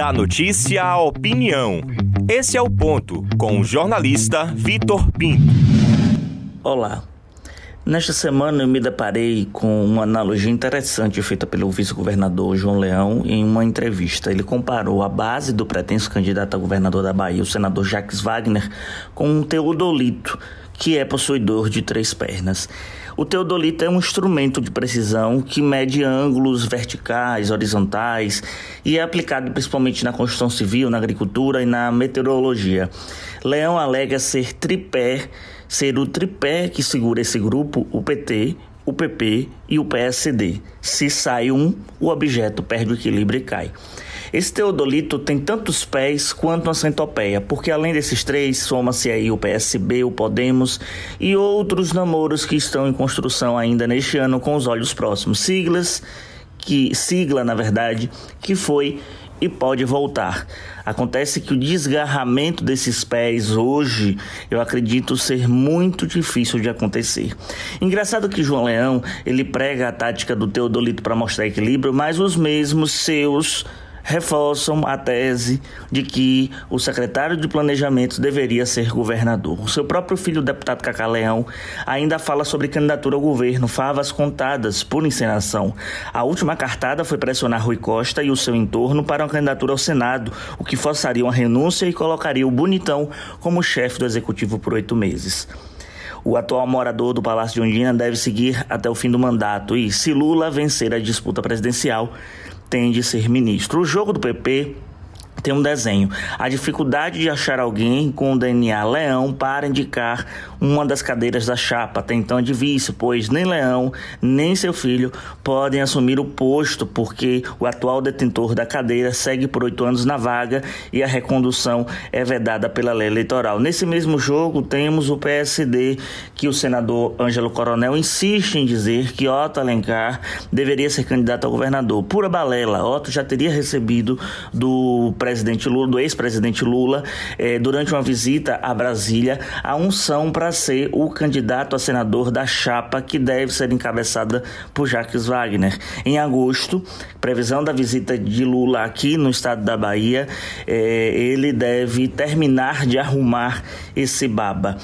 Da notícia à opinião. Esse é o ponto com o jornalista Vitor Pinto. Olá. Nesta semana eu me deparei com uma analogia interessante feita pelo vice-governador João Leão em uma entrevista. Ele comparou a base do pretenso candidato a governador da Bahia, o senador Jacques Wagner, com um teodolito que é possuidor de três pernas. O teodolito é um instrumento de precisão que mede ângulos verticais, horizontais e é aplicado principalmente na construção civil, na agricultura e na meteorologia. Leão alega ser tripé, ser o tripé que segura esse grupo, o PT, o PP e o PSD. Se sai um, o objeto perde o equilíbrio e cai. Esse teodolito tem tantos pés quanto uma centopeia, porque além desses três, soma-se aí o PSB, o Podemos e outros namoros que estão em construção ainda neste ano com os olhos próximos. Siglas que sigla, na verdade, que foi e pode voltar. Acontece que o desgarramento desses pés hoje, eu acredito ser muito difícil de acontecer. Engraçado que João Leão, ele prega a tática do teodolito para mostrar equilíbrio, mas os mesmos seus reforçam a tese de que o secretário de Planejamento deveria ser governador. O seu próprio filho, o deputado Cacá Leão, ainda fala sobre candidatura ao governo, favas contadas por encenação. A última cartada foi pressionar Rui Costa e o seu entorno para uma candidatura ao Senado, o que forçaria uma renúncia e colocaria o Bonitão como chefe do executivo por oito meses. O atual morador do Palácio de Ondina deve seguir até o fim do mandato e, se Lula vencer a disputa presidencial, tem de ser ministro. O jogo do PP tem um desenho. A dificuldade de achar alguém com o DNA Leão para indicar uma das cadeiras da chapa. Até então é difícil, pois nem Leão nem seu filho podem assumir o posto, porque o atual detentor da cadeira segue por oito anos na vaga e a recondução é vedada pela lei eleitoral. Nesse mesmo jogo, temos o PSD, que o senador Ângelo Coronel insiste em dizer que Otto Alencar deveria ser candidato a governador. Pura balela. Otto já teria recebido do presidente Lula, do ex-presidente Lula, eh, durante uma visita a Brasília, a unção para ser o candidato a senador da chapa que deve ser encabeçada por Jacques Wagner. Em agosto, previsão da visita de Lula aqui no estado da Bahia, eh, ele deve terminar de arrumar esse baba.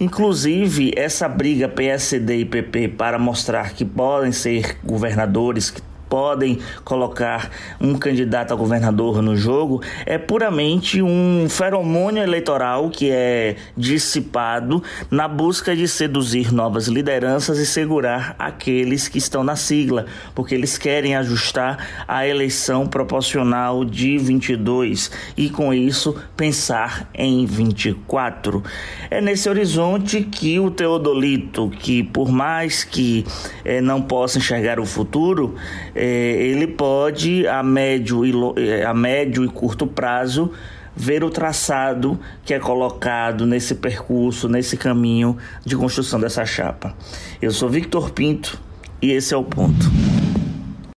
Inclusive, essa briga PSD e PP para mostrar que podem ser governadores, que podem colocar um candidato a governador no jogo é puramente um feromônio eleitoral que é dissipado na busca de seduzir novas lideranças e segurar aqueles que estão na sigla, porque eles querem ajustar a eleição proporcional de 22 e com isso pensar em 24. É nesse horizonte que o Teodolito, que por mais que eh, não possa enxergar o futuro, ele pode, a médio, e, é, a médio e curto prazo, ver o traçado que é colocado nesse percurso, nesse caminho de construção dessa chapa. Eu sou Victor Pinto e esse é o ponto.